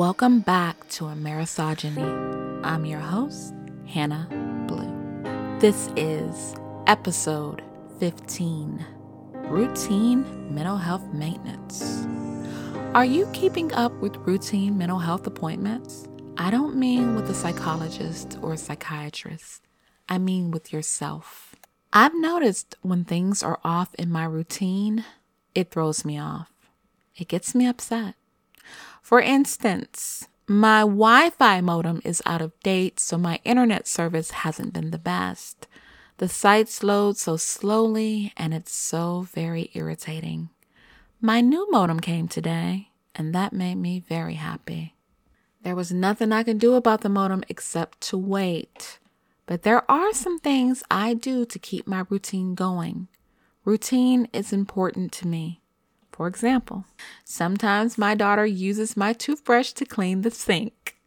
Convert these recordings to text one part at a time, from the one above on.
Welcome back to Amerisogyny. I'm your host, Hannah Blue. This is episode 15 Routine Mental Health Maintenance. Are you keeping up with routine mental health appointments? I don't mean with a psychologist or a psychiatrist, I mean with yourself. I've noticed when things are off in my routine, it throws me off. It gets me upset. For instance, my Wi Fi modem is out of date, so my internet service hasn't been the best. The sites load so slowly, and it's so very irritating. My new modem came today, and that made me very happy. There was nothing I could do about the modem except to wait. But there are some things I do to keep my routine going. Routine is important to me. For example, sometimes my daughter uses my toothbrush to clean the sink.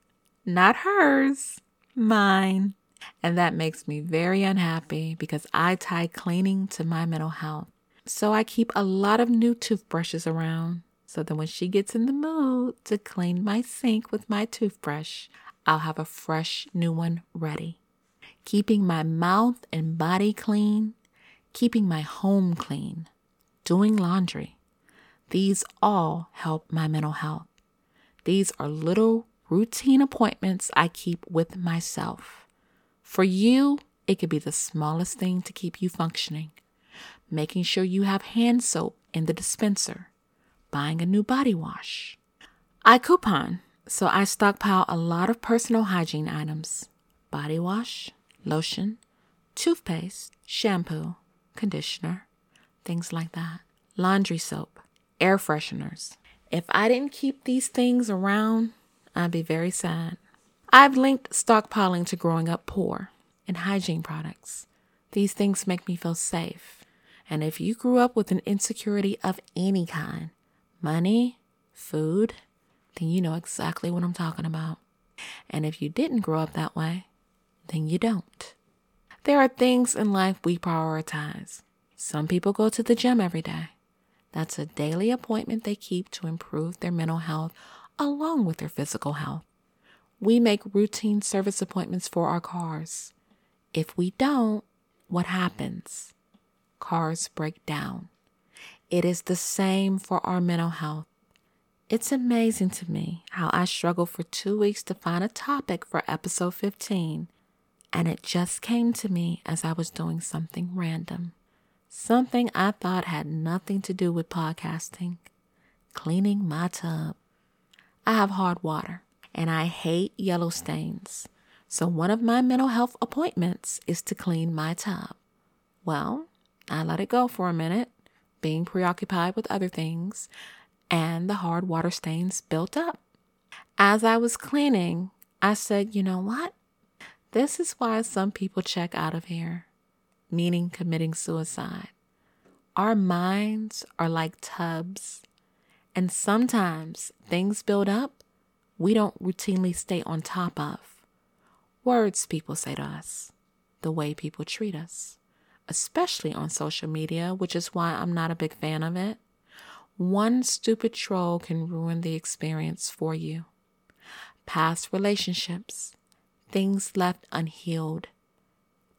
Not hers, mine. And that makes me very unhappy because I tie cleaning to my mental health. So I keep a lot of new toothbrushes around so that when she gets in the mood to clean my sink with my toothbrush, I'll have a fresh new one ready keeping my mouth and body clean, keeping my home clean, doing laundry. These all help my mental health. These are little routine appointments I keep with myself. For you, it could be the smallest thing to keep you functioning. Making sure you have hand soap in the dispenser, buying a new body wash. I coupon, so I stockpile a lot of personal hygiene items body wash, lotion, toothpaste, shampoo, conditioner, things like that, laundry soap, air fresheners. If I didn't keep these things around, I'd be very sad. I've linked stockpiling to growing up poor and hygiene products. These things make me feel safe. And if you grew up with an insecurity of any kind, money, food, then you know exactly what I'm talking about. And if you didn't grow up that way, then you don't. There are things in life we prioritize. Some people go to the gym every day. That's a daily appointment they keep to improve their mental health along with their physical health. We make routine service appointments for our cars. If we don't, what happens? Cars break down. It is the same for our mental health. It's amazing to me how I struggled for two weeks to find a topic for episode 15 and it just came to me as I was doing something random. Something I thought had nothing to do with podcasting cleaning my tub. I have hard water and I hate yellow stains. So, one of my mental health appointments is to clean my tub. Well, I let it go for a minute, being preoccupied with other things, and the hard water stains built up. As I was cleaning, I said, you know what? This is why some people check out of here, meaning committing suicide. Our minds are like tubs, and sometimes things build up we don't routinely stay on top of. Words people say to us, the way people treat us, especially on social media, which is why I'm not a big fan of it. One stupid troll can ruin the experience for you. Past relationships, things left unhealed.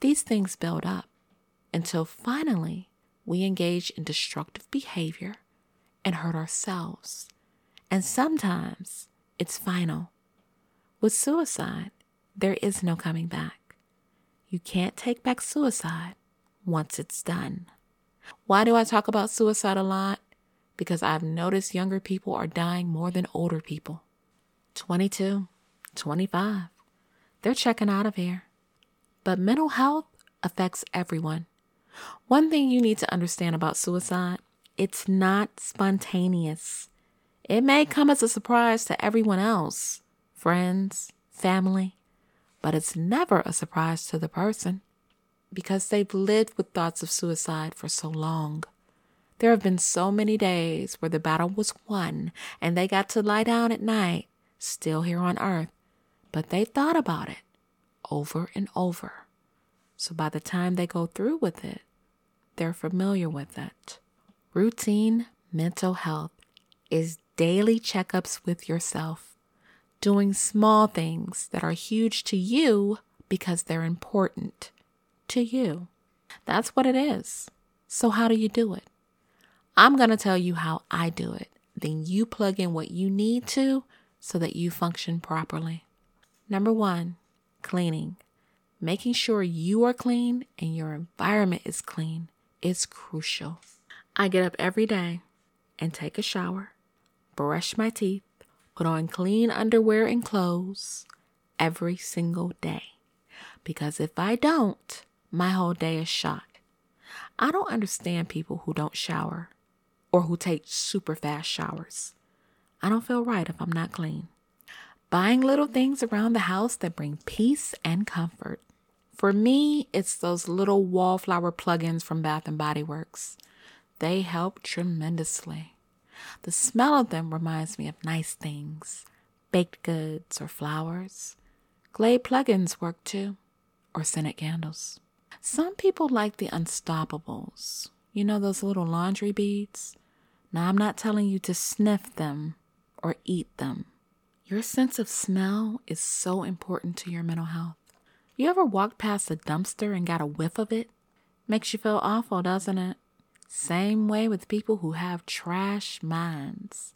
These things build up until finally we engage in destructive behavior and hurt ourselves. And sometimes it's final. With suicide, there is no coming back. You can't take back suicide once it's done. Why do I talk about suicide a lot? Because I've noticed younger people are dying more than older people 22, 25 they're checking out of here. But mental health affects everyone. One thing you need to understand about suicide it's not spontaneous. It may come as a surprise to everyone else, friends, family, but it's never a surprise to the person because they've lived with thoughts of suicide for so long. There have been so many days where the battle was won and they got to lie down at night, still here on earth, but they thought about it over and over. So by the time they go through with it, they're familiar with it. Routine mental health is daily checkups with yourself doing small things that are huge to you because they're important to you. That's what it is. So, how do you do it? I'm going to tell you how I do it. Then you plug in what you need to so that you function properly. Number one, cleaning. Making sure you are clean and your environment is clean is crucial. I get up every day and take a shower, brush my teeth, put on clean underwear and clothes every single day. Because if I don't, my whole day is shot. I don't understand people who don't shower or who take super fast showers. I don't feel right if I'm not clean. Buying little things around the house that bring peace and comfort. For me, it's those little wallflower plugins from Bath and Body Works. They help tremendously. The smell of them reminds me of nice things, baked goods or flowers. Glade plugins work too, or scented candles. Some people like the unstoppables. You know those little laundry beads? Now, I'm not telling you to sniff them or eat them. Your sense of smell is so important to your mental health. You ever walked past a dumpster and got a whiff of it? Makes you feel awful, doesn't it? Same way with people who have trash minds.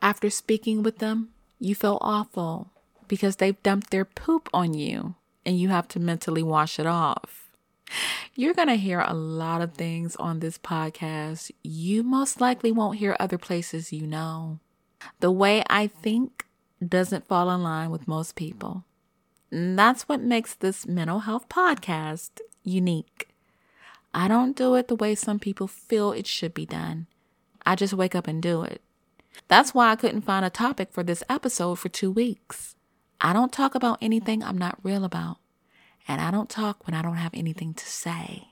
After speaking with them, you feel awful because they've dumped their poop on you and you have to mentally wash it off. You're going to hear a lot of things on this podcast you most likely won't hear other places you know. The way I think doesn't fall in line with most people. And that's what makes this mental health podcast unique. I don't do it the way some people feel it should be done. I just wake up and do it. That's why I couldn't find a topic for this episode for two weeks. I don't talk about anything I'm not real about, and I don't talk when I don't have anything to say.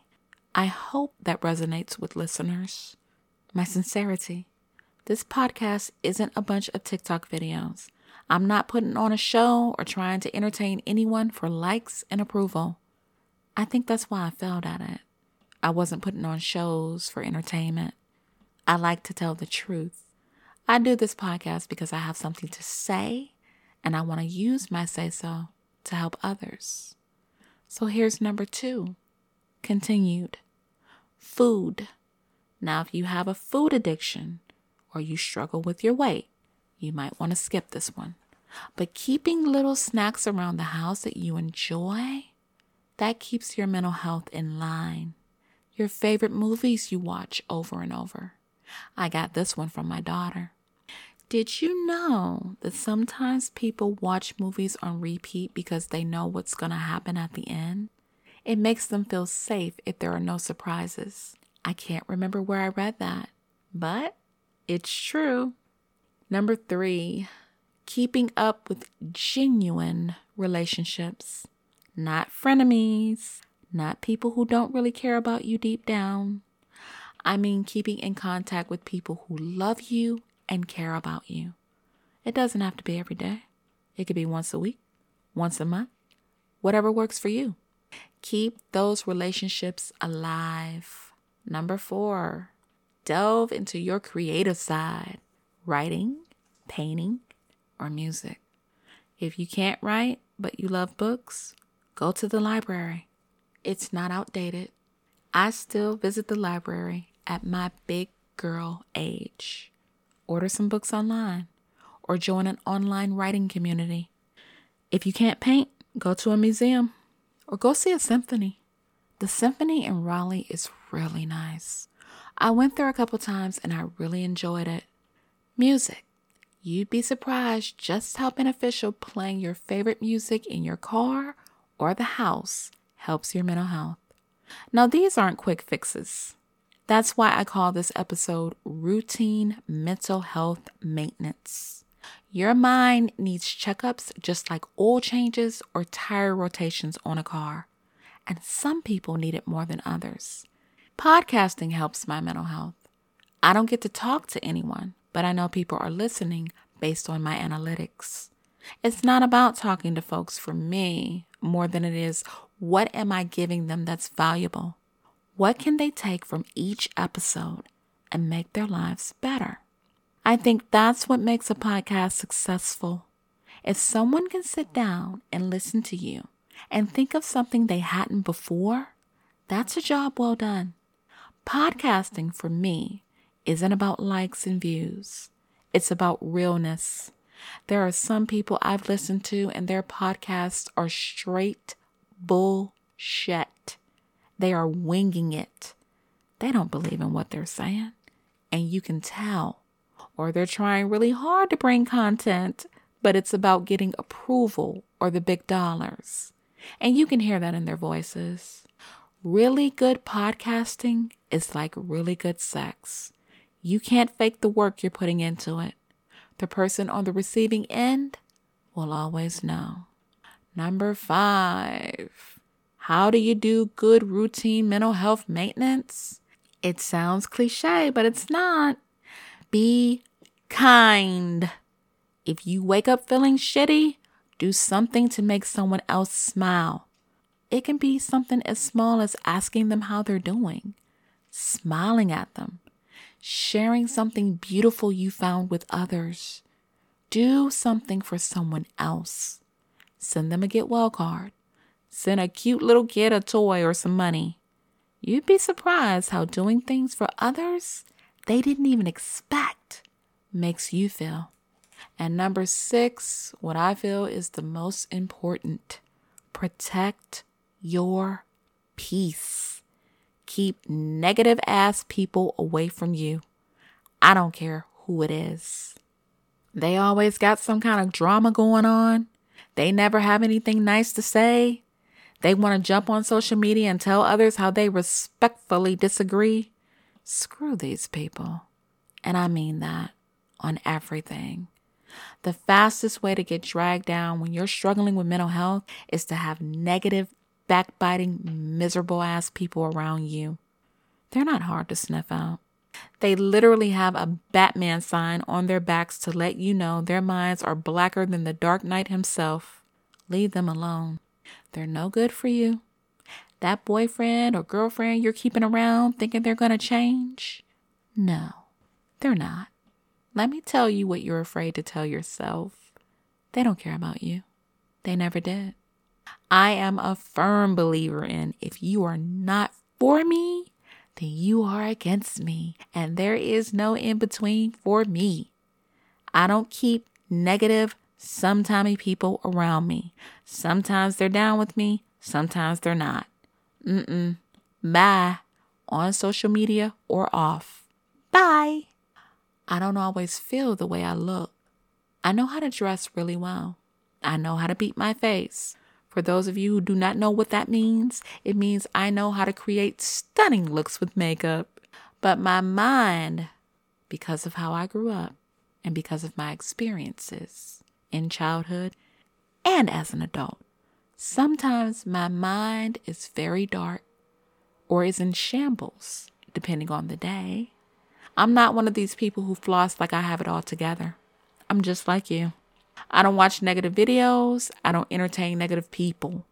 I hope that resonates with listeners. My sincerity. This podcast isn't a bunch of TikTok videos. I'm not putting on a show or trying to entertain anyone for likes and approval. I think that's why I failed at it. I wasn't putting on shows for entertainment. I like to tell the truth. I do this podcast because I have something to say and I want to use my say so to help others. So here's number two continued food. Now, if you have a food addiction or you struggle with your weight, you might want to skip this one. But keeping little snacks around the house that you enjoy, that keeps your mental health in line your favorite movies you watch over and over. I got this one from my daughter. Did you know that sometimes people watch movies on repeat because they know what's going to happen at the end? It makes them feel safe if there are no surprises. I can't remember where I read that, but it's true. Number three, keeping up with genuine relationships, not frenemies, not people who don't really care about you deep down. I mean, keeping in contact with people who love you and care about you. It doesn't have to be every day, it could be once a week, once a month, whatever works for you. Keep those relationships alive. Number four, delve into your creative side writing, painting, or music. If you can't write, but you love books, go to the library. It's not outdated. I still visit the library at my big girl age. Order some books online or join an online writing community. If you can't paint, go to a museum or go see a symphony. The symphony in Raleigh is really nice. I went there a couple times and I really enjoyed it. Music. You'd be surprised just how beneficial playing your favorite music in your car or the house helps your mental health. Now, these aren't quick fixes. That's why I call this episode Routine Mental Health Maintenance. Your mind needs checkups just like oil changes or tire rotations on a car. And some people need it more than others. Podcasting helps my mental health. I don't get to talk to anyone, but I know people are listening based on my analytics. It's not about talking to folks for me more than it is what am I giving them that's valuable? What can they take from each episode and make their lives better? I think that's what makes a podcast successful. If someone can sit down and listen to you and think of something they hadn't before, that's a job well done. Podcasting for me isn't about likes and views, it's about realness. There are some people I've listened to, and their podcasts are straight bullshit. They are winging it. They don't believe in what they're saying, and you can tell. Or they're trying really hard to bring content, but it's about getting approval or the big dollars. And you can hear that in their voices. Really good podcasting is like really good sex. You can't fake the work you're putting into it. The person on the receiving end will always know. Number five, how do you do good routine mental health maintenance? It sounds cliche, but it's not. Be kind. If you wake up feeling shitty, do something to make someone else smile. It can be something as small as asking them how they're doing, smiling at them, sharing something beautiful you found with others. Do something for someone else. Send them a get well card. Send a cute little kid a toy or some money. You'd be surprised how doing things for others they didn't even expect makes you feel. And number six, what I feel is the most important protect your peace. Keep negative ass people away from you. I don't care who it is. They always got some kind of drama going on. They never have anything nice to say. They want to jump on social media and tell others how they respectfully disagree. Screw these people. And I mean that on everything. The fastest way to get dragged down when you're struggling with mental health is to have negative, backbiting, miserable ass people around you. They're not hard to sniff out. They literally have a Batman sign on their backs to let you know their minds are blacker than the Dark Knight himself. Leave them alone. They're no good for you. That boyfriend or girlfriend you're keeping around thinking they're going to change? No, they're not. Let me tell you what you're afraid to tell yourself. They don't care about you. They never did. I am a firm believer in if you are not for me, then you are against me. And there is no in between for me. I don't keep negative, sometimey people around me. Sometimes they're down with me, sometimes they're not. Mm-mm. Bye. On social media or off. Bye. I don't always feel the way I look. I know how to dress really well. I know how to beat my face. For those of you who do not know what that means, it means I know how to create stunning looks with makeup. But my mind, because of how I grew up and because of my experiences in childhood and as an adult, sometimes my mind is very dark or is in shambles, depending on the day. I'm not one of these people who floss like I have it all together. I'm just like you. I don't watch negative videos. I don't entertain negative people.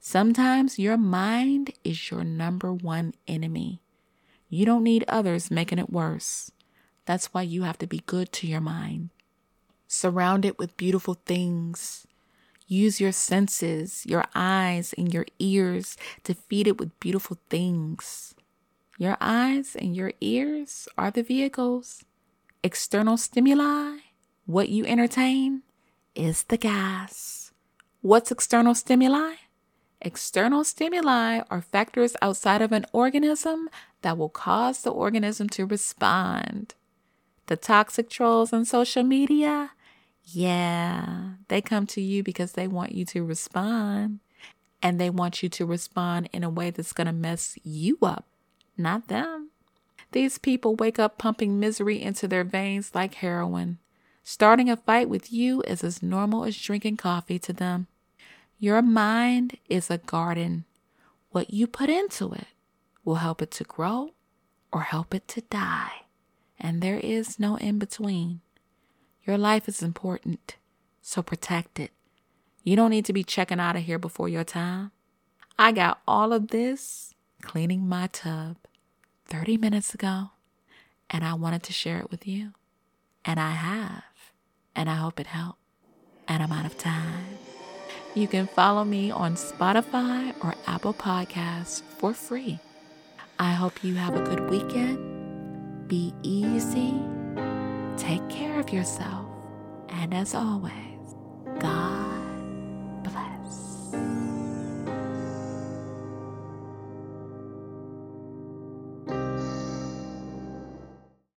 Sometimes your mind is your number one enemy. You don't need others making it worse. That's why you have to be good to your mind. Surround it with beautiful things. Use your senses, your eyes, and your ears to feed it with beautiful things. Your eyes and your ears are the vehicles. External stimuli, what you entertain, is the gas. What's external stimuli? External stimuli are factors outside of an organism that will cause the organism to respond. The toxic trolls on social media, yeah, they come to you because they want you to respond. And they want you to respond in a way that's going to mess you up not them. These people wake up pumping misery into their veins like heroin. Starting a fight with you is as normal as drinking coffee to them. Your mind is a garden. What you put into it will help it to grow or help it to die. And there is no in between. Your life is important, so protect it. You don't need to be checking out of here before your time. I got all of this cleaning my tub. 30 minutes ago, and I wanted to share it with you. And I have, and I hope it helped. and I'm out of time. You can follow me on Spotify or Apple Podcasts for free. I hope you have a good weekend. Be easy. Take care of yourself. And as always, God